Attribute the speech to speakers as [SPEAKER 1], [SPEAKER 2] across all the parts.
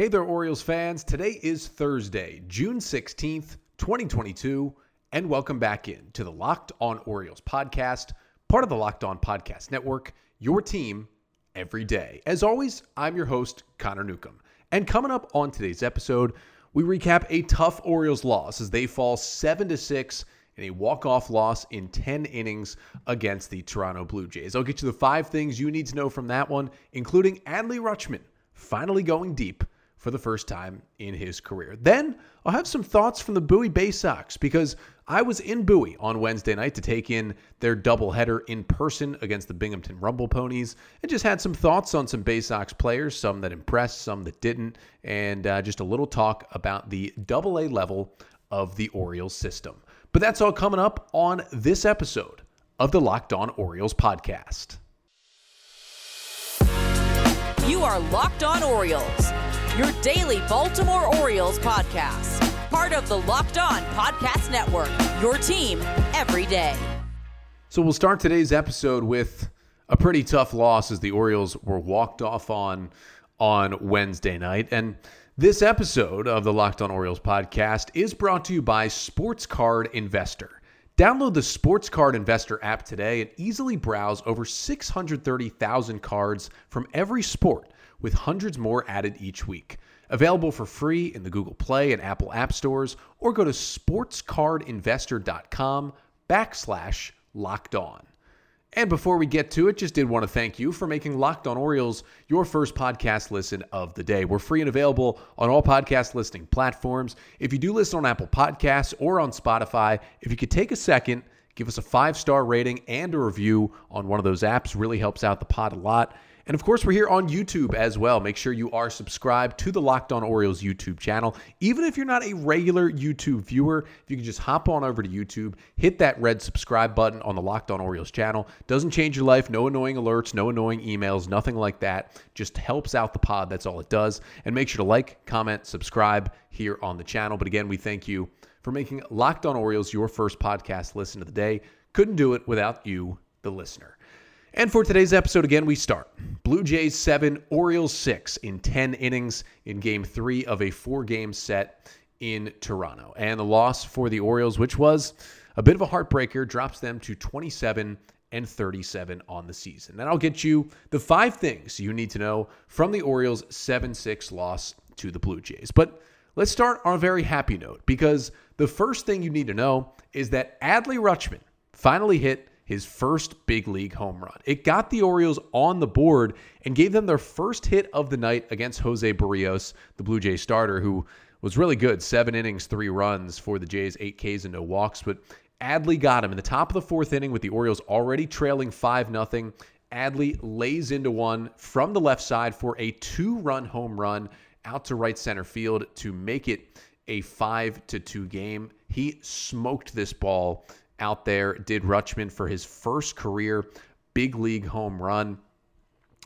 [SPEAKER 1] Hey there, Orioles fans. Today is Thursday, June 16th, 2022, and welcome back in to the Locked On Orioles podcast, part of the Locked On Podcast Network, your team every day. As always, I'm your host, Connor Newcomb. And coming up on today's episode, we recap a tough Orioles loss as they fall 7 to 6 in a walk-off loss in 10 innings against the Toronto Blue Jays. I'll get you the five things you need to know from that one, including Adley Rutschman finally going deep for the first time in his career. Then I'll have some thoughts from the Bowie Bay Sox because I was in Bowie on Wednesday night to take in their doubleheader in person against the Binghamton Rumble Ponies and just had some thoughts on some Bay Sox players, some that impressed, some that didn't, and uh, just a little talk about the double A level of the Orioles system. But that's all coming up on this episode of the Locked On Orioles podcast.
[SPEAKER 2] You are Locked On Orioles your daily Baltimore Orioles podcast. Part of the Locked On Podcast Network, your team every day.
[SPEAKER 1] So we'll start today's episode with a pretty tough loss as the Orioles were walked off on on Wednesday night. And this episode of the Locked On Orioles podcast is brought to you by Sports Card Investor. Download the Sports Card Investor app today and easily browse over 630,000 cards from every sport with hundreds more added each week. Available for free in the Google Play and Apple App Stores, or go to sportscardinvestor.com backslash locked on. And before we get to it, just did want to thank you for making Locked On Orioles your first podcast listen of the day. We're free and available on all podcast listening platforms. If you do listen on Apple Podcasts or on Spotify, if you could take a second, give us a five star rating and a review on one of those apps, really helps out the pod a lot. And of course, we're here on YouTube as well. Make sure you are subscribed to the Locked On Orioles YouTube channel. Even if you're not a regular YouTube viewer, if you can just hop on over to YouTube, hit that red subscribe button on the Locked On Orioles channel. Doesn't change your life, no annoying alerts, no annoying emails, nothing like that. Just helps out the pod. That's all it does. And make sure to like, comment, subscribe here on the channel. But again, we thank you for making Locked On Orioles your first podcast listen of the day. Couldn't do it without you, the listener. And for today's episode, again, we start Blue Jays 7, Orioles 6 in 10 innings in game three of a four game set in Toronto. And the loss for the Orioles, which was a bit of a heartbreaker, drops them to 27 and 37 on the season. And I'll get you the five things you need to know from the Orioles' 7 6 loss to the Blue Jays. But let's start on a very happy note because the first thing you need to know is that Adley Rutschman finally hit his first big league home run. It got the Orioles on the board and gave them their first hit of the night against Jose Berrios, the Blue Jays starter, who was really good. Seven innings, three runs for the Jays, eight Ks and no walks. But Adley got him in the top of the fourth inning with the Orioles already trailing 5 0. Adley lays into one from the left side for a two run home run out to right center field to make it a 5 to 2 game. He smoked this ball out there did Rutschman for his first career big league home run.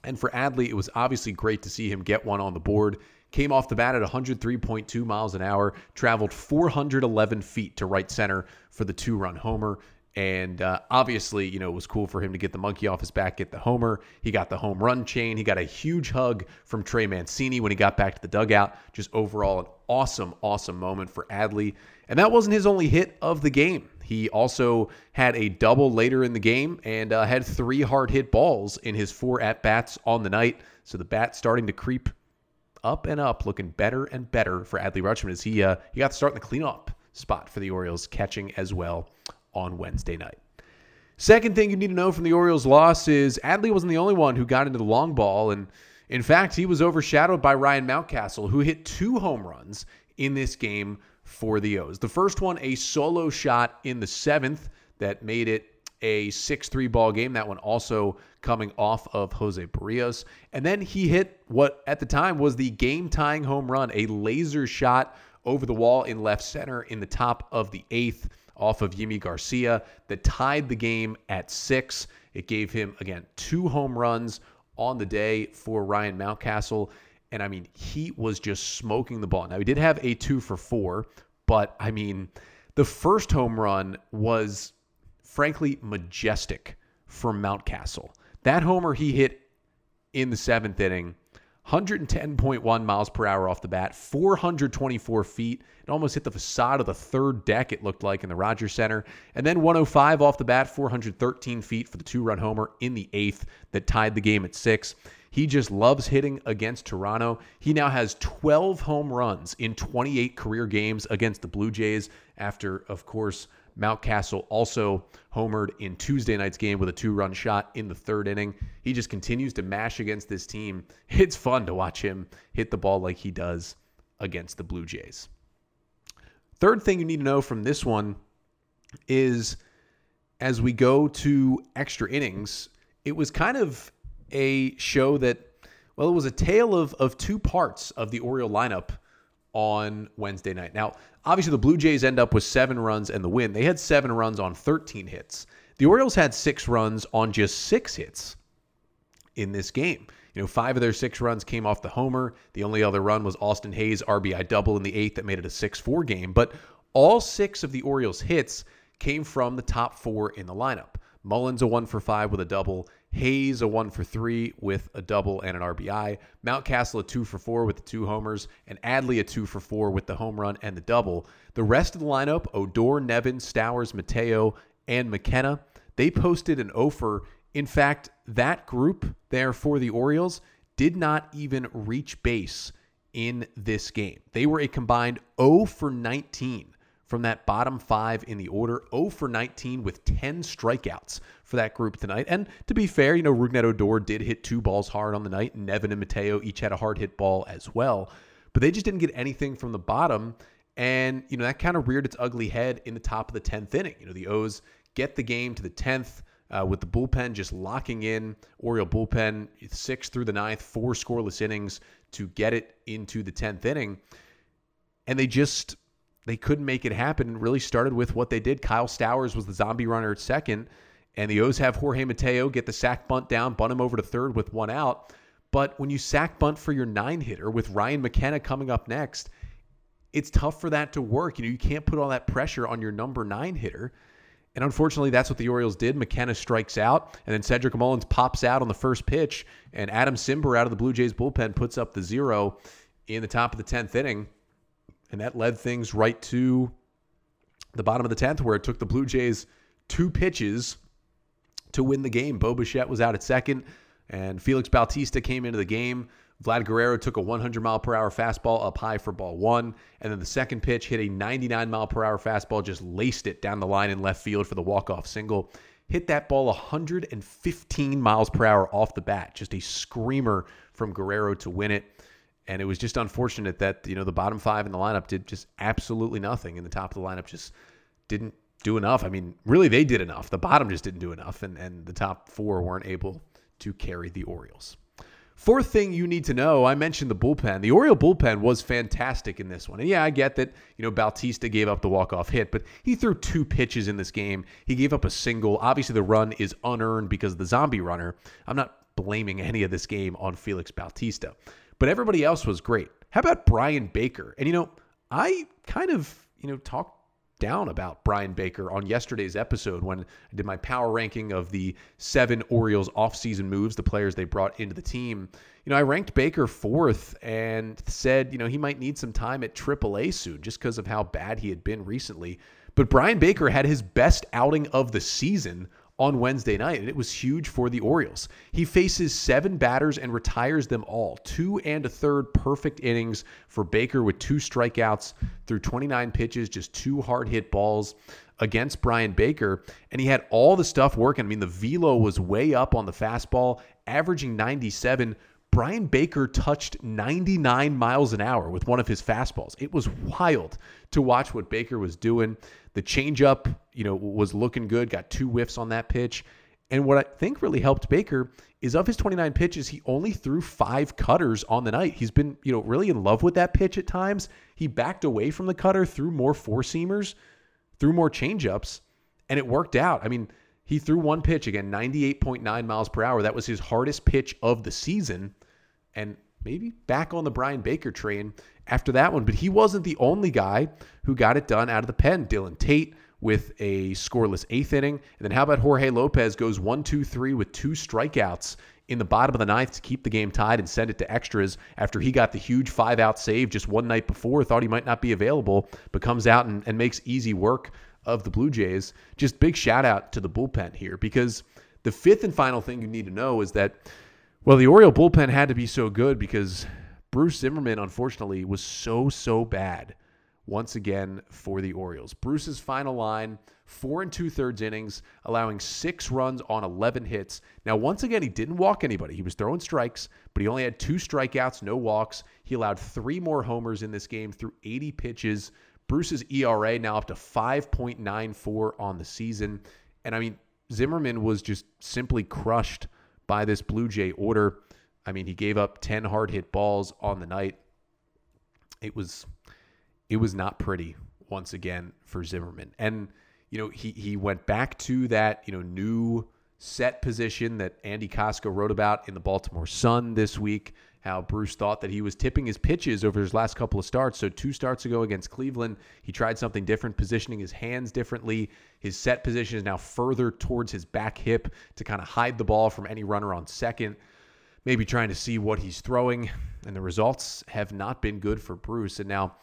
[SPEAKER 1] And for Adley, it was obviously great to see him get one on the board. Came off the bat at 103.2 miles an hour, traveled 411 feet to right center for the two run homer. And uh, obviously, you know, it was cool for him to get the monkey off his back, get the homer. He got the home run chain. He got a huge hug from Trey Mancini when he got back to the dugout. Just overall, an awesome, awesome moment for Adley. And that wasn't his only hit of the game. He also had a double later in the game and uh, had three hard hit balls in his four at bats on the night. So the bat starting to creep up and up, looking better and better for Adley Rutschman as he uh, he got to start in the cleanup spot for the Orioles, catching as well on Wednesday night. Second thing you need to know from the Orioles' loss is Adley wasn't the only one who got into the long ball, and in fact, he was overshadowed by Ryan Mountcastle, who hit two home runs in this game for the O's. The first one, a solo shot in the seventh that made it a 6 3 ball game. That one also coming off of Jose Berrios. And then he hit what at the time was the game tying home run, a laser shot over the wall in left center in the top of the eighth off of Yimi Garcia that tied the game at six. It gave him, again, two home runs on the day for Ryan Mountcastle. And I mean, he was just smoking the ball. Now, he did have a two for four, but I mean, the first home run was frankly majestic from Mountcastle. That homer he hit in the seventh inning, 110.1 miles per hour off the bat, 424 feet. It almost hit the facade of the third deck, it looked like, in the Rogers Center. And then 105 off the bat, 413 feet for the two run homer in the eighth that tied the game at six. He just loves hitting against Toronto. He now has 12 home runs in 28 career games against the Blue Jays after, of course, Mountcastle also homered in Tuesday night's game with a two run shot in the third inning. He just continues to mash against this team. It's fun to watch him hit the ball like he does against the Blue Jays. Third thing you need to know from this one is as we go to extra innings, it was kind of a show that, well, it was a tale of, of two parts of the Oriole lineup on Wednesday night. Now, obviously, the Blue Jays end up with seven runs and the win. They had seven runs on 13 hits. The Orioles had six runs on just six hits in this game. You know, five of their six runs came off the homer. The only other run was Austin Hays' RBI double in the eighth that made it a 6 4 game. But all six of the Orioles' hits came from the top four in the lineup. Mullins a one for five with a double. Hays a one for three with a double and an RBI. Mountcastle a two for four with the two homers, and Adley a two for four with the home run and the double. The rest of the lineup, Odor, Nevin, Stowers, Mateo, and McKenna, they posted an offer. In fact, that group there for the Orioles did not even reach base in this game. They were a combined 0 for 19 from that bottom five in the order, 0 for 19 with 10 strikeouts for that group tonight. And to be fair, you know, Rougned Odor did hit two balls hard on the night. Nevin and Mateo each had a hard hit ball as well. But they just didn't get anything from the bottom. And, you know, that kind of reared its ugly head in the top of the 10th inning. You know, the O's get the game to the 10th. Uh, with the bullpen just locking in, Oriole bullpen six through the ninth, four scoreless innings to get it into the 10th inning. And they just they couldn't make it happen and really started with what they did. Kyle Stowers was the zombie runner at second, and the O's have Jorge Mateo get the sack bunt down, bunt him over to third with one out. But when you sack bunt for your nine hitter with Ryan McKenna coming up next, it's tough for that to work. You know, you can't put all that pressure on your number nine hitter. And unfortunately, that's what the Orioles did. McKenna strikes out, and then Cedric Mullins pops out on the first pitch, and Adam Cimber out of the Blue Jays bullpen puts up the zero in the top of the 10th inning. And that led things right to the bottom of the 10th, where it took the Blue Jays two pitches to win the game. Bo Bichette was out at second, and Felix Bautista came into the game. Vlad Guerrero took a 100 mile per hour fastball up high for ball one. And then the second pitch hit a 99 mile per hour fastball, just laced it down the line in left field for the walk off single. Hit that ball 115 miles per hour off the bat. Just a screamer from Guerrero to win it. And it was just unfortunate that, you know, the bottom five in the lineup did just absolutely nothing. And the top of the lineup just didn't do enough. I mean, really, they did enough. The bottom just didn't do enough. And, and the top four weren't able to carry the Orioles. Fourth thing you need to know, I mentioned the bullpen. The Oriole bullpen was fantastic in this one. And yeah, I get that, you know, Bautista gave up the walk-off hit, but he threw two pitches in this game. He gave up a single. Obviously, the run is unearned because of the zombie runner. I'm not blaming any of this game on Felix Bautista but everybody else was great. How about Bryan Baker? And you know, I kind of, you know, talked down about Bryan Baker on yesterday's episode when I did my power ranking of the seven Orioles offseason moves, the players they brought into the team. You know, I ranked Baker fourth and said, you know, he might need some time at AAA soon just because of how bad he had been recently. But Bryan Baker had his best outing of the season on Wednesday night, and it was huge for the Orioles. He faces seven batters and retires them all. Two and a third perfect innings for Baker with two strikeouts through 29 pitches, just two hard hit balls against Bryan Baker. And he had all the stuff working. I mean, the velo was way up on the fastball, averaging 97. Bryan Baker touched 99 miles an hour with one of his fastballs. It was wild to watch what Baker was doing. The changeup, you know, was looking good, got two whiffs on that pitch. And what I think really helped Baker is of his 29 pitches, he only threw five cutters on the night. He's been, you know, really in love with that pitch at times. He backed away from the cutter, threw more four seamers, threw more changeups, and it worked out. I mean, he threw one pitch again, 98.9 miles per hour. That was his hardest pitch of the season. And maybe back on the Bryan Baker train after that one. But he wasn't the only guy who got it done out of the pen. Dylan Tate with a scoreless eighth inning. And then how about Jorge Lopez goes one, two, three with two strikeouts in the bottom of the ninth to keep the game tied and send it to extras after he got the huge five out save just one night before, thought he might not be available, but comes out and, and makes easy work of the Blue Jays. Just big shout out to the bullpen here because the fifth and final thing you need to know is that, well, the Oriole bullpen had to be so good because Bruce Zimmermann, unfortunately, was so, so bad once again for the Orioles. Bruce's final line four and two thirds innings, allowing six runs on 11 hits. Now, once again, he didn't walk anybody. He was throwing strikes, but he only had two strikeouts, no walks. He allowed three more homers in this game through 80 pitches. Bruce's ERA now up to 5.94 on the season. And I mean, Zimmermann was just simply crushed by this Blue Jay order. I mean, he gave up 10 hard hit balls on the night. It was it was not pretty once again for Zimmermann. And you know, he he went back to that, you know, new set position that Andy Kostka wrote about in the Baltimore Sun this week. How Bruce thought that he was tipping his pitches over his last couple of starts. So, two starts ago against Cleveland, he tried something different, positioning his hands differently. His set position is now further towards his back hip to kind of hide the ball from any runner on second. Maybe trying to see what he's throwing. And the results have not been good for Bruce. And now,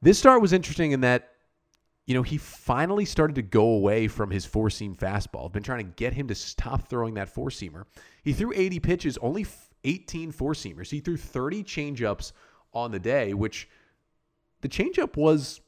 [SPEAKER 1] this start was interesting in that you know, he finally started to go away from his four seam fastball. I've been trying to get him to stop throwing that four seamer. He threw 80 pitches, only 18 four seamers. He threw 30 changeups on the day, which the changeup was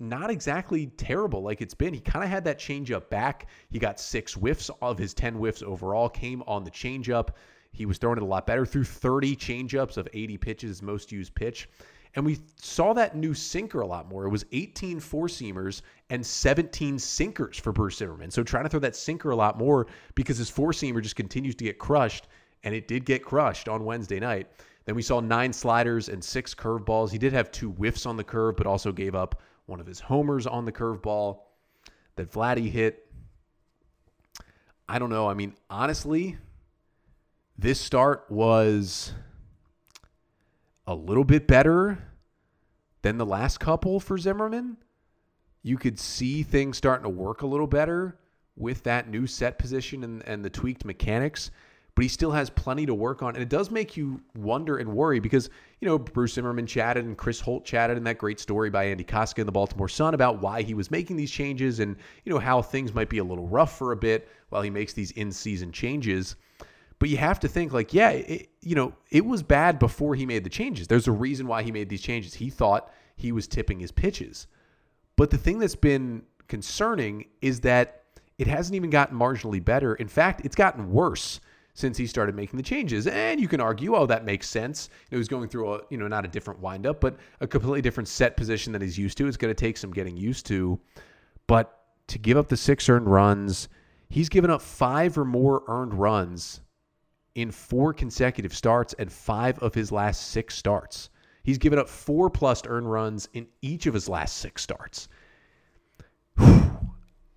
[SPEAKER 1] not exactly terrible like it's been. He kind of had that changeup back. He got six whiffs of his 10 whiffs overall, came on the changeup. He was throwing it a lot better, threw 30 changeups of 80 pitches, most used pitch. And we saw that new sinker a lot more. It was 18 four seamers and 17 sinkers for Bruce Zimmermann. So trying to throw that sinker a lot more because his four seamer just continues to get crushed. And it did get crushed on Wednesday night. Then we saw nine sliders and six curveballs. He did have two whiffs on the curve, but also gave up one of his homers on the curveball that Vladdy hit. I don't know. I mean, honestly, this start was a little bit better than the last couple for Zimmermann. You could see things starting to work a little better with that new set position and, and the tweaked mechanics, but he still has plenty to work on. And it does make you wonder and worry because, you know, Bruce Zimmermann chatted and Chris Holt chatted in that great story by Andy Kostka in the Baltimore Sun about why he was making these changes and, you know, how things might be a little rough for a bit while he makes these in season changes. But you have to think like, yeah, it, you know, it was bad before he made the changes. There's a reason why he made these changes. He thought he was tipping his pitches. But the thing that's been concerning is that it hasn't even gotten marginally better. In fact, it's gotten worse since he started making the changes. And you can argue, oh, that makes sense. He was going through a, you know, not a different windup, but a completely different set position that he's used to. It's going to take some getting used to. But to give up the six earned runs, he's given up five or more earned runs in four consecutive starts and five of his last six starts. He's given up four plus earned runs in each of his last six starts.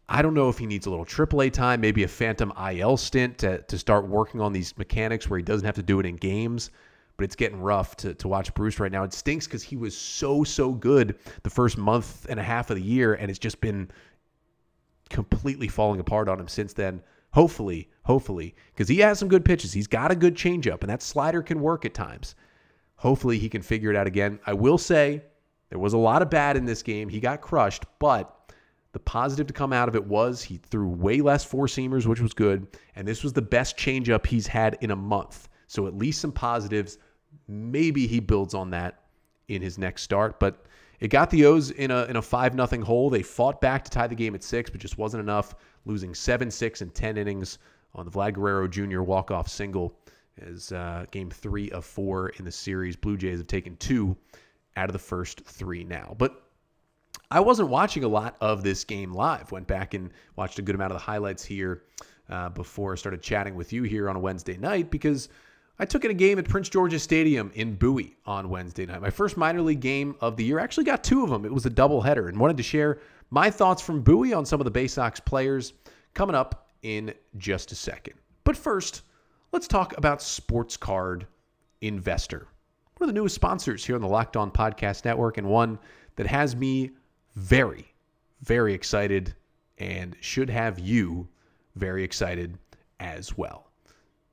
[SPEAKER 1] I don't know if he needs a little AAA time, maybe a phantom IL stint to, to start working on these mechanics where he doesn't have to do it in games. But it's getting rough to, to watch Bruce right now. It stinks because he was so, so good the first month and a half of the year, and it's just been completely falling apart on him since then. Hopefully, hopefully, because he has some good pitches. He's got a good changeup, and that slider can work at times. Hopefully, he can figure it out again. I will say there was a lot of bad in this game. He got crushed, but the positive to come out of it was he threw way less four seamers, which was good. And this was the best changeup he's had in a month. So at least some positives. Maybe he builds on that in his next start. But it got the O's in a in a five nothing hole. They fought back to tie the game at six, but just wasn't enough losing 7 6 and 10 innings on the Vlad Guerrero Jr. walk off single as uh, game three of four in the series. Blue Jays have taken two out of the first three now. But I wasn't watching a lot of this game live. Went back and watched a good amount of the highlights here uh, before I started chatting with you here on a Wednesday night because I took in a game at Prince George's Stadium in Bowie on Wednesday night. My first minor league game of the year. I actually got two of them. It was a doubleheader and wanted to share my thoughts from Bowie on some of the Bay Sox players coming up in just a second. But first, let's talk about Sports Card Investor. One of the newest sponsors here on the Locked On Podcast Network, and one that has me very, very excited and should have you very excited as well.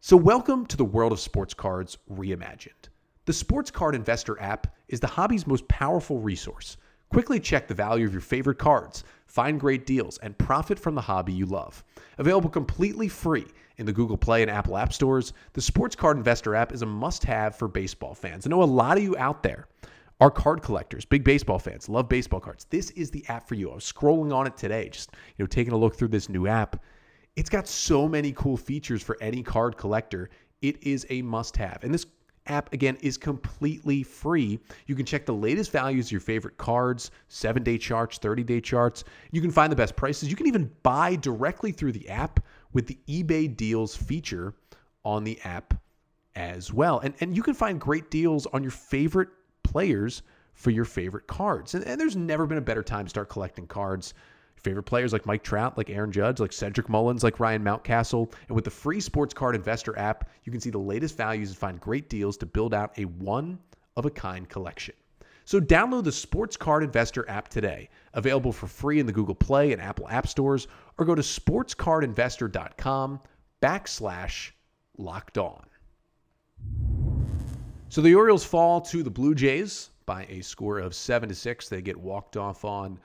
[SPEAKER 1] So, welcome to the world of sports cards reimagined. The Sports Card Investor app is the hobby's most powerful resource. Quickly check the value of your favorite cards, find great deals, and profit from the hobby you love. Available completely free in the Google Play and Apple App Stores, the Sports Card Investor app is a must have for baseball fans. I know a lot of you out there are card collectors, big baseball fans, love baseball cards. This is the app for you. I was scrolling on it today, just you know, taking a look through this new app it's got so many cool features for any card collector. It is a must have. And this app, again, is completely free. You can check the latest values of your favorite cards, seven day charts, 30 day charts. You can find the best prices. You can even buy directly through the app with the eBay deals feature on the app as well. And, and you can find great deals on your favorite players for your favorite cards. And, and there's never been a better time to start collecting cards favorite players like Mike Trout, like Aaron Judge, like Cedric Mullins, like Ryan Mountcastle. And with the free Sports Card Investor app, you can see the latest values and find great deals to build out a one of a kind collection. So download the Sports Card Investor app today, available for free in the Google Play and Apple App Stores, or go to sportscardinvestor.com backslash locked on. So the Orioles fall to the Blue Jays by a score of seven to six. They get walked off on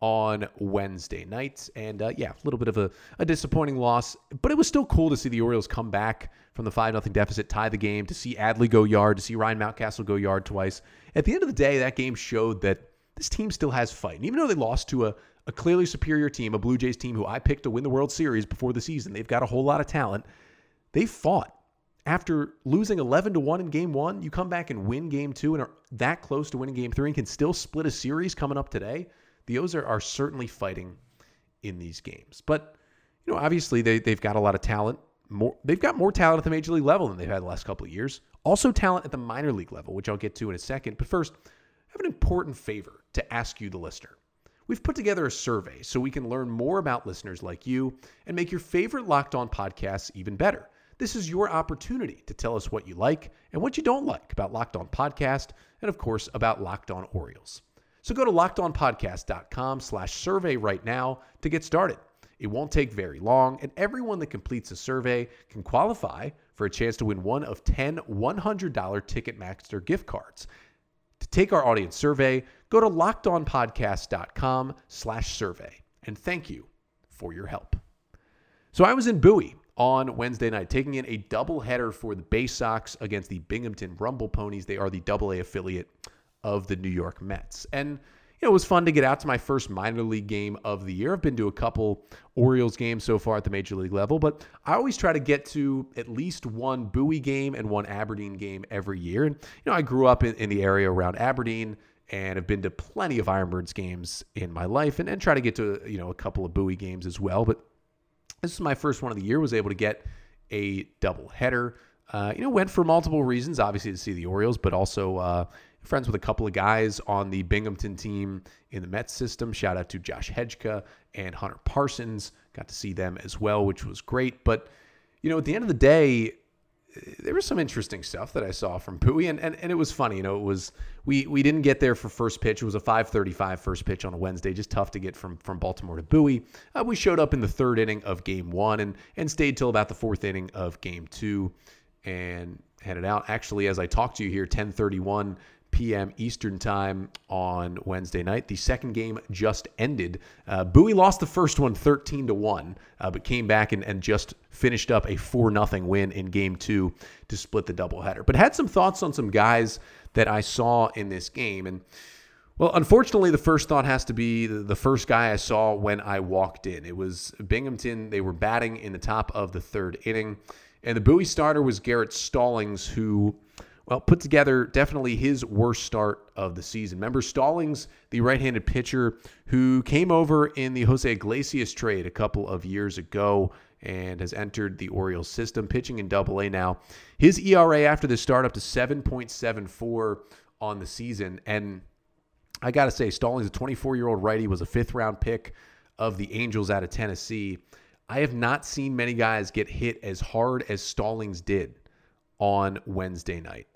[SPEAKER 1] on Wednesday night, And uh, yeah, a little bit of a, a, disappointing loss, but it was still cool to see the Orioles come back from the 5 nothing deficit, tie the game, to see Adley go yard, to see Ryan Mountcastle go yard twice. At the end of the day, that game showed that this team still has fight. And even though they lost to a, a clearly superior team, a Blue Jays team who I picked to win the World Series before the season, they've got a whole lot of talent. They fought. After losing 11 to 1 in game one, you come back and win game two and are that close to winning game three and can still split a series coming up today the O's are, are certainly fighting in these games. But, you know, obviously they, they've got a lot of talent. More, they've got more talent at the major league level than they've had the last couple of years. Also, talent at the minor league level, which I'll get to in a second. But first, I have an important favor to ask you, the listener. We've put together a survey so we can learn more about listeners like you and make your favorite Locked On podcasts even better. This is your opportunity to tell us what you like and what you don't like about Locked On Podcast and, of course, about Locked On Orioles. So go to lockedonpodcast.com slash survey right now to get started. It won't take very long, and everyone that completes a survey can qualify for a chance to win one of 10 $100 Ticketmaster gift cards. To take our audience survey, go to lockedonpodcast.com slash survey. And thank you for your help. So I was in Bowie on Wednesday night, taking in a doubleheader for the Bay Sox against the Binghamton Rumble Ponies. They are the Double A affiliate of the New York Mets. And you know, it was fun to get out to my first minor league game of the year. I've been to a couple Orioles games so far at the major league level, but I always try to get to at least one Bowie game and one Aberdeen game every year. And you know, I grew up in, in the area around Aberdeen and have been to plenty of Ironbirds games in my life and, and try to get to you know a couple of Bowie games as well. But this is my first one of the year. Was able to get a double header. Uh, you know, went for multiple reasons. Obviously to see the Orioles, but also uh, friends with a couple of guys on the Binghamton team in the Mets system. Shout out to Josh Hejka and Hunter Parsons. Got to see them as well, which was great. But, you know, at the end of the day, there was some interesting stuff that I saw from Bowie, and, and, and it was funny. You know, it was we we didn't get there for first pitch. It was a 5:35 first pitch on a Wednesday, just tough to get from from Baltimore to Bowie. Uh, we showed up in the third inning of Game One and and stayed till about the fourth inning of Game Two, and headed out. Actually, as I talk to you here, 10:31 p.m. Eastern Time on Wednesday night. The second game just ended. Uh, Bowie lost the first one 13 to 1, uh, but came back and, and just finished up a 4 0 win in game two to split the doubleheader. But had some thoughts on some guys that I saw in this game. And well, unfortunately, the first thought has to be the first guy I saw when I walked in. It was Binghamton. They were batting in the top of the third inning. And the Bowie starter was Garrett Stallings, who well, put together definitely his worst start of the season. Remember Stallings, the right-handed pitcher who came over in the Jose Iglesias trade a couple of years ago and has entered the Orioles system, pitching in Double A now. His ERA after this start up to 7.74 on the season, and I got to say, Stallings, a 24-year-old righty, was a fifth-round pick of the Angels out of Tennessee. I have not seen many guys get hit as hard as Stallings did on Wednesday night.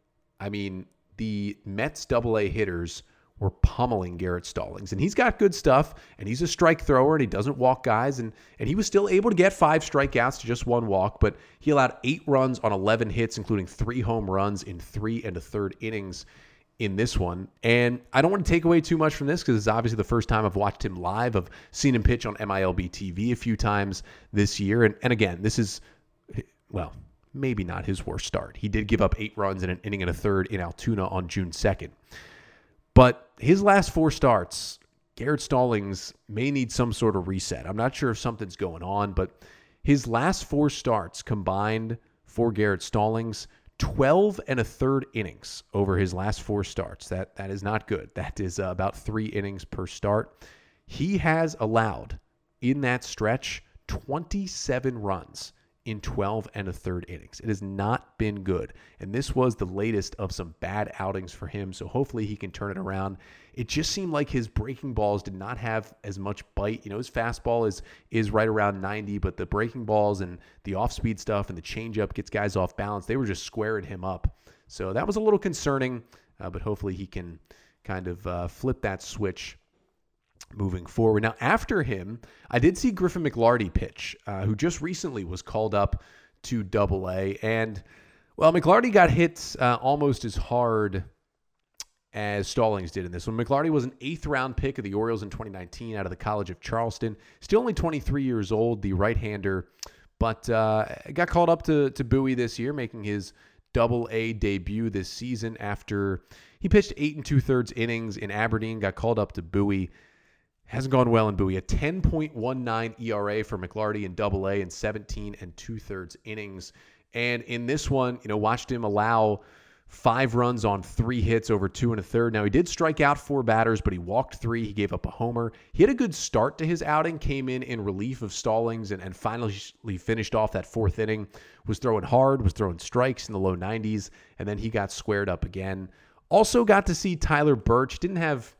[SPEAKER 1] I mean, the Mets double A hitters were pummeling Garrett Stallings. And he's got good stuff, and he's a strike thrower, and he doesn't walk guys. And, and he was still able to get five strikeouts to just one walk, but he allowed eight runs on 11 hits, including three home runs in three and a third innings in this one. And I don't want to take away too much from this because it's obviously the first time I've watched him live. I've seen him pitch on MILB TV a few times this year. And, and again, this is, well, maybe not his worst start. He did give up eight runs in an inning and a third in Altoona on June 2nd. But his last four starts, Garrett Stallings may need some sort of reset. I'm not sure if something's going on, but his last four starts combined for Garrett Stallings, 12 and a third innings over his last four starts. That that is not good. That is uh, about 3 innings per start. He has allowed in that stretch 27 runs in 12 and a third innings. It has not been good. And this was the latest of some bad outings for him. So hopefully he can turn it around. It just seemed like his breaking balls did not have as much bite. You know, his fastball is is right around 90, but the breaking balls and the off-speed stuff and the changeup gets guys off balance. They were just squaring him up. So that was a little concerning, uh, but hopefully he can kind of uh, flip that switch moving forward. Now, after him, I did see Griffin McLarty pitch, uh, who just recently was called up to Double A, and well, McLarty got hit uh, almost as hard as Stallings did in this one. McLarty was an eighth round pick of the Orioles in 2019 out of the College of Charleston. Still only 23 years old, the right hander, but uh, got called up to, to Bowie this year, making his double A debut this season after he pitched eight and two thirds innings in Aberdeen, got called up to Bowie. Hasn't gone well in Bowie. A 10.19 ERA for McLarty in double A in 17 and two thirds innings. And in this one, you know, watched him allow five runs on three hits over two and a third. Now, he did strike out four batters, but he walked three. He gave up a homer. He had a good start to his outing, came in in relief of Stallings, and, and finally finished off that fourth inning. Was throwing hard, was throwing strikes in the low 90s, and then he got squared up again. Also got to see Tyler Burch. Didn't have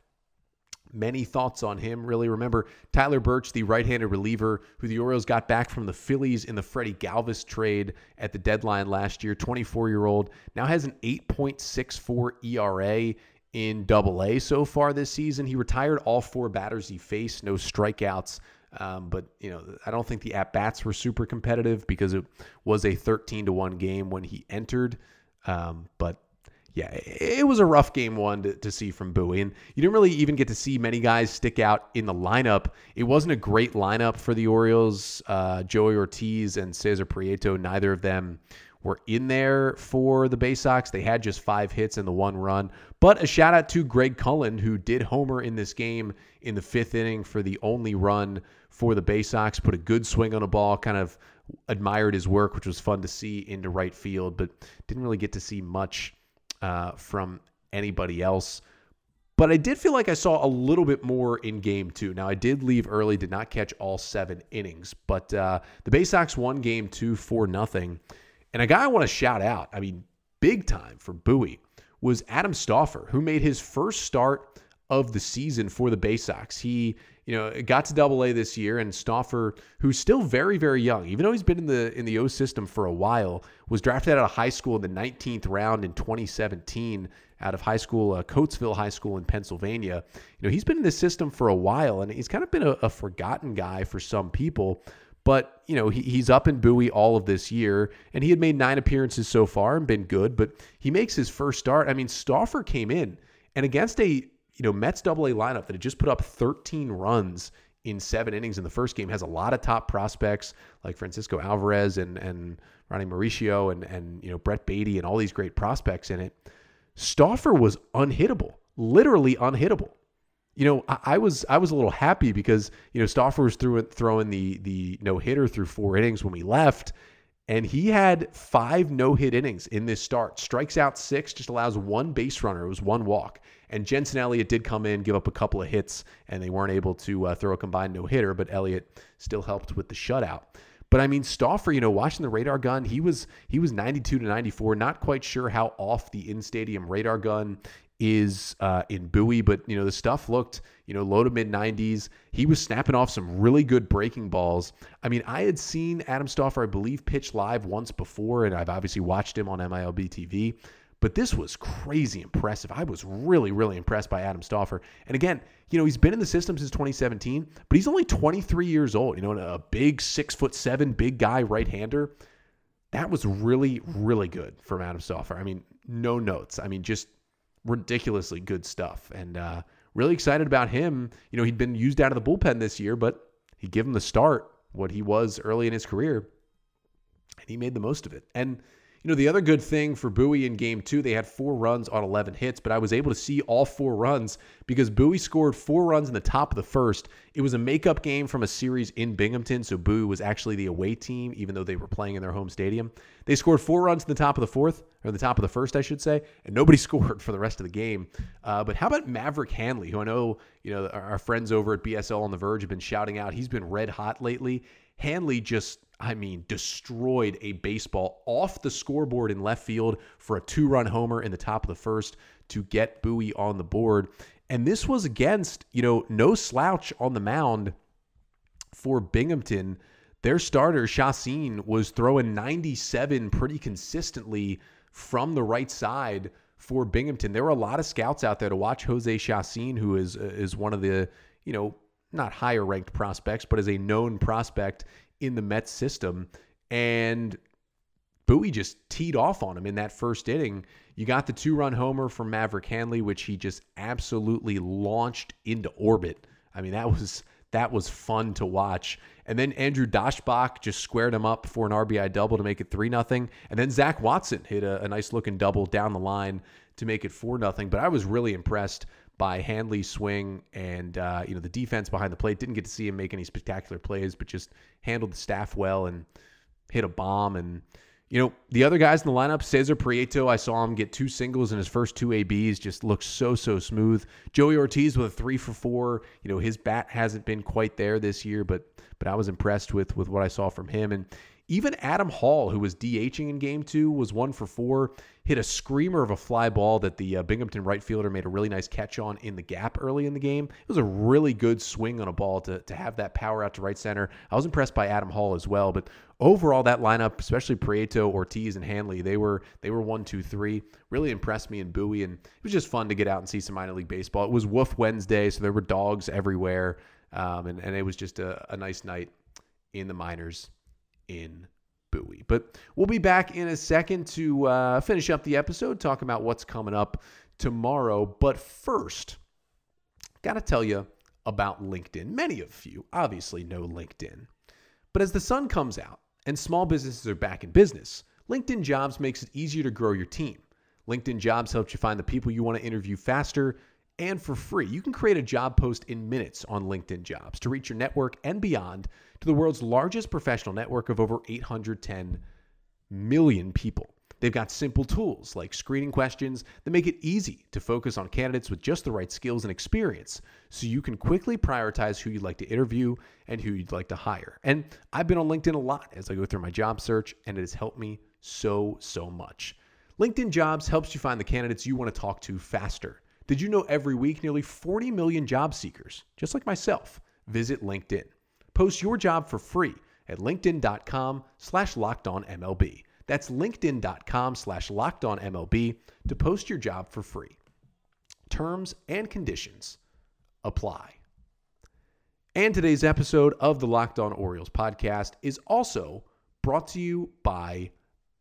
[SPEAKER 1] many thoughts on him, really. Remember Tyler Burch, the right handed reliever who the Orioles got back from the Phillies in the Freddy Galvis trade at the deadline last year, 24 year old, now has an 8.64 ERA in double A so far this season. He retired all four batters he faced, no strikeouts. Um, but you know, I don't think the at bats were super competitive because it was a 13 to one game when he entered. Um, but yeah, it was a rough game one to, to, see from Bowie. And you didn't really even get to see many guys stick out in the lineup. It wasn't a great lineup for the Orioles. Uh, Joey Ortiz and Cesar Prieto, neither of them were in there for the Bay Sox. They had just five hits and the one run. But a shout out to Greg Cullen, who did homer in this game in the fifth inning for the only run for the Bay Sox. Put a good swing on a ball, kind of admired his work, which was fun to see into right field, but didn't really get to see much uh, from anybody else. But I did feel like I saw a little bit more in game two. Now, I did leave early, did not catch all seven innings, but uh, the Bay Sox won game two for nothing. And a guy I want to shout out, I mean, big time for Bowie, was Adam Stauffer, who made his first start of the season for the Bay Sox. He you know, got to double A this year, and Stauffer, who's still very, very young, even though he's been in the in the O system for a while, was drafted out of high school in the 19th round in 2017 out of high school, uh, Coatesville High School in Pennsylvania. You know, he's been in the system for a while, and he's kind of been a, a forgotten guy for some people. But, you know, he, he's up in Bowie all of this year, and he had made nine appearances so far and been good, but he makes his first start. I mean, Stauffer came in, and against a you know, Mets double A lineup that had just put up 13 runs in seven innings in the first game has a lot of top prospects like Francisco Alvarez and and Ronny Mauricio and and you know Brett Baty and all these great prospects in it. Stauffer was unhittable, literally unhittable. You know, I, I was I was a little happy because you know Stauffer was through throwing the the no hitter through four innings when we left, and he had five no hit innings in this start. Strikes out six, just allows one base runner. It was one walk. And Jensen Elliott did come in, give up a couple of hits, and they weren't able to uh, throw a combined no hitter, but Elliott still helped with the shutout. But I mean, Stauffer, you know, watching the radar gun, he was he was 92 to 94. Not quite sure how off the in stadium radar gun is uh, in Bowie, but you know the stuff looked you know low to mid 90s. He was snapping off some really good breaking balls. I mean, I had seen Adam Stauffer, I believe, pitch live once before, and I've obviously watched him on MILB TV. But this was crazy impressive. I was really, really impressed by Adam Stauffer. And again, you know, he's been in the system since 2017, but he's only 23 years old. You know, a big six foot seven, big guy, right hander. That was really, really good from Adam Stauffer. I mean, no notes. I mean, just ridiculously good stuff. And uh, really excited about him. You know, he'd been used out of the bullpen this year, but he gave him the start, what he was early in his career, and he made the most of it. And you know, the other good thing for Bowie in game two, they had four runs on 11 hits, but I was able to see all four runs because Bowie scored four runs in the top of the first. It was a makeup game from a series in Binghamton, so Bowie was actually the away team, even though they were playing in their home stadium. They scored four runs in the top of the fourth, or the top of the first, I should say, and nobody scored for the rest of the game. Uh, but how about Maverick Handley, who I know, you know, our friends over at BSL on the Verge have been shouting out. He's been red hot lately. Handley just I mean, destroyed a baseball off the scoreboard in left field for a two run homer in the top of the first to get Bowie on the board. And this was against, you know, no slouch on the mound for Binghamton. Their starter, Chacin, was throwing 97 pretty consistently from the right side for Binghamton. There were a lot of scouts out there to watch Jose Chacin, who is is one of the, you know, not higher ranked prospects, but is a known prospect in the Mets system. And Bowie just teed off on him in that first inning. You got the two run homer from Maverick Handley, which he just absolutely launched into orbit. I mean, that was that was fun to watch. And then Andrew Daschbach just squared him up for an RBI double to make it 3 0. And then Zach Watson hit a, a nice looking double down the line to make it 4 0. But I was really impressed by Handley's swing and uh, you know the defense behind the plate. Didn't get to see him make any spectacular plays, but just handled the staff well and hit a bomb. And you know the other guys in the lineup, Cesar Prieto, I saw him get two singles in his first two ABs. Just looks so so smooth. Joey Ortiz with a three for four. You know his bat hasn't been quite there this year, but but I was impressed with with what I saw from him. And even Adam Hall, who was DHing in game two, was one for four, hit a screamer of a fly ball that the uh, Binghamton right fielder made a really nice catch on in the gap early in the game. It was a really good swing on a ball to, to have that power out to right center. I was impressed by Adam Hall as well, but overall that lineup, especially Prieto, Ortiz, and Handley, they were they were one, two, three. Really impressed me and Bowie, and it was just fun to get out and see some minor league baseball. It was Woof Wednesday, so there were dogs everywhere, um, and and it was just a, a nice night in the minors in Bowie. But we'll be back in a second to uh, finish up the episode, talk about what's coming up tomorrow. But first, got to tell you about LinkedIn. Many of you obviously know LinkedIn. But as the sun comes out and small businesses are back in business, LinkedIn Jobs makes it easier to grow your team. LinkedIn Jobs helps you find the people you want to interview faster and for free. You can create a job post in minutes on LinkedIn Jobs to reach your network and beyond to the world's largest professional network of over 810 million people. They've got simple tools like screening questions that make it easy to focus on candidates with just the right skills and experience so you can quickly prioritize who you'd like to interview and who you'd like to hire. And I've been on LinkedIn a lot as I go through my job search, and it has helped me so, so much. LinkedIn Jobs helps you find the candidates you want to talk to faster. Did you know every week nearly 40 million job seekers, just like myself, visit LinkedIn? Post your job for free at linkedin.com slash lockedonmlb. That's linkedin.com slash lockedonmlb to post your job for free. Terms and conditions apply. And today's episode of the Locked On Orioles podcast is also brought to you by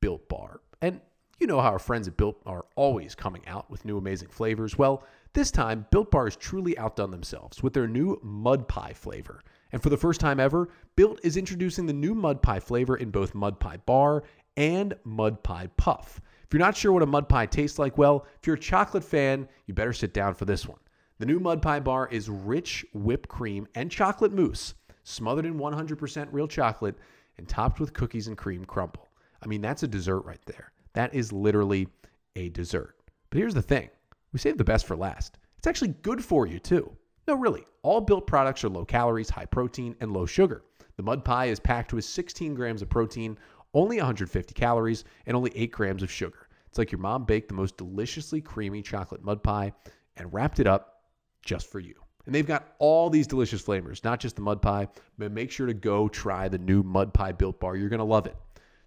[SPEAKER 1] Built Bar. And you know how our friends at Built are always coming out with new amazing flavors. Well, this time, Built Bar has truly outdone themselves with their new mud pie flavor. And for the first time ever, Built is introducing the new mud pie flavor in both mud pie bar and mud pie puff. If you're not sure what a mud pie tastes like, well, if you're a chocolate fan, you better sit down for this one. The new mud pie bar is rich whipped cream and chocolate mousse, smothered in 100% real chocolate and topped with cookies and cream crumble. I mean, that's a dessert right there. That is literally a dessert. But here's the thing we saved the best for last. It's actually good for you, too. No, really, all built products are low calories, high protein, and low sugar. The mud pie is packed with 16 grams of protein, only 150 calories, and only 8 grams of sugar. It's like your mom baked the most deliciously creamy chocolate mud pie and wrapped it up just for you. And they've got all these delicious flavors, not just the mud pie, but make sure to go try the new mud pie built bar. You're going to love it.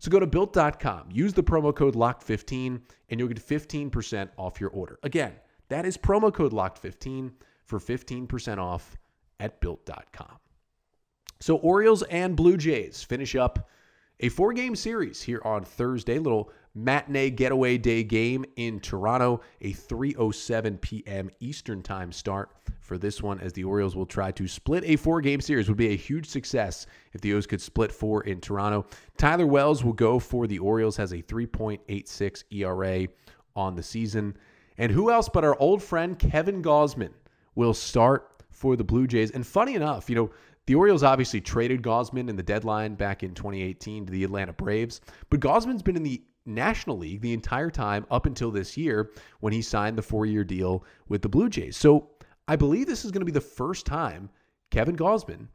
[SPEAKER 1] So go to built.com, use the promo code LOCK15, and you'll get 15% off your order. Again, that is promo code LOCKED15 for 15% off at built.com. So Orioles and Blue Jays finish up a four game series here on Thursday. Little matinee getaway day game in Toronto, a 3:07 p.m. Eastern Time start for this one as the Orioles will try to split a four game series. Would be a huge success if the O's could split four in Toronto. Tyler Wells will go for the Orioles has a 3.86 ERA on the season. And who else but our old friend Kevin Gausman will start for the Blue Jays. And funny enough, you know, the Orioles obviously traded Gausman in the deadline back in 2018 to the Atlanta Braves, but Gausman's been in the National League the entire time up until this year when he signed the four year deal with the Blue Jays. So I believe this is going to be the first time Kevin Gausman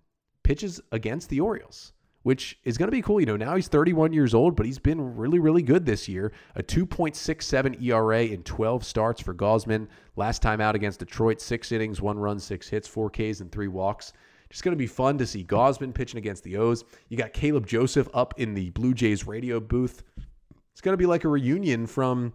[SPEAKER 1] pitches against the Orioles, which is going to be cool. You know, now he's 31 years old, but he's been really, really good this year. A 2.67 ERA in 12 starts for Gausman. Last time out against Detroit, six innings, one run, six hits, four Ks, and three walks. Just going to be fun to see Gausman pitching against the O's. You got Caleb Joseph up in the Blue Jays radio booth. It's going to be like a reunion from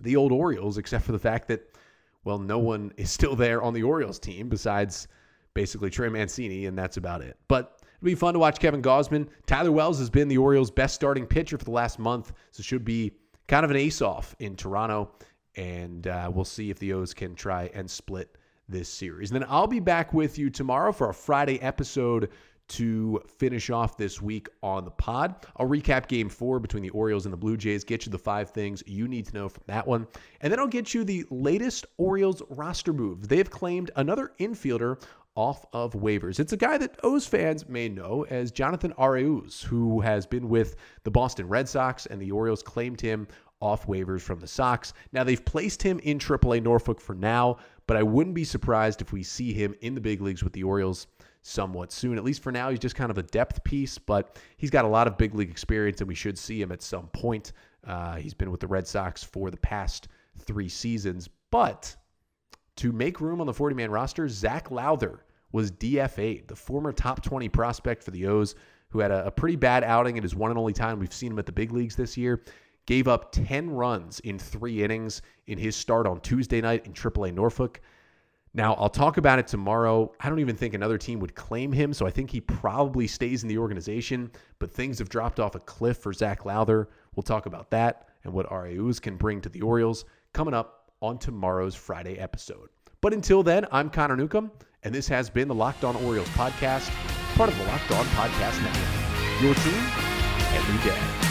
[SPEAKER 1] the old Orioles, except for the fact that, well, no one is still there on the Orioles team besides basically Trey Mancini, and that's about it. But it'll be fun to watch Kevin Gausman. Tyler Wells has been the Orioles' best starting pitcher for the last month, so should be kind of an ace off in Toronto. And uh, we'll see if the O's can try and split this series. And then I'll be back with you tomorrow for a Friday episode to finish off this week on the pod. I'll recap game four between the Orioles and the Blue Jays, get you the five things you need to know from that one. And then I'll get you the latest Orioles roster move. They have claimed another infielder off of waivers. It's a guy that O's fans may know as Jonathan Arauz, who has been with the Boston Red Sox, and the Orioles claimed him off waivers from the Sox. Now, they've placed him in AAA Norfolk for now, but I wouldn't be surprised if we see him in the big leagues with the Orioles somewhat soon. At least for now, he's just kind of a depth piece, but he's got a lot of big league experience, and we should see him at some point. Uh, he's been with the Red Sox for the past three seasons. But to make room on the 40 man roster, Zach Lowther was DFA'd, the former top 20 prospect for the O's, who had a, a pretty bad outing and is one and only time we've seen him at the big leagues this year gave up 10 runs in three innings in his start on Tuesday night in AAA Norfolk. Now, I'll talk about it tomorrow. I don't even think another team would claim him, so I think he probably stays in the organization, but things have dropped off a cliff for Zach Lowther. We'll talk about that and what Arauz can bring to the Orioles coming up on tomorrow's Friday episode. But until then, I'm Connor Newcomb, and this has been the Locked On Orioles podcast, part of the Locked On Podcast Network. Your team every day.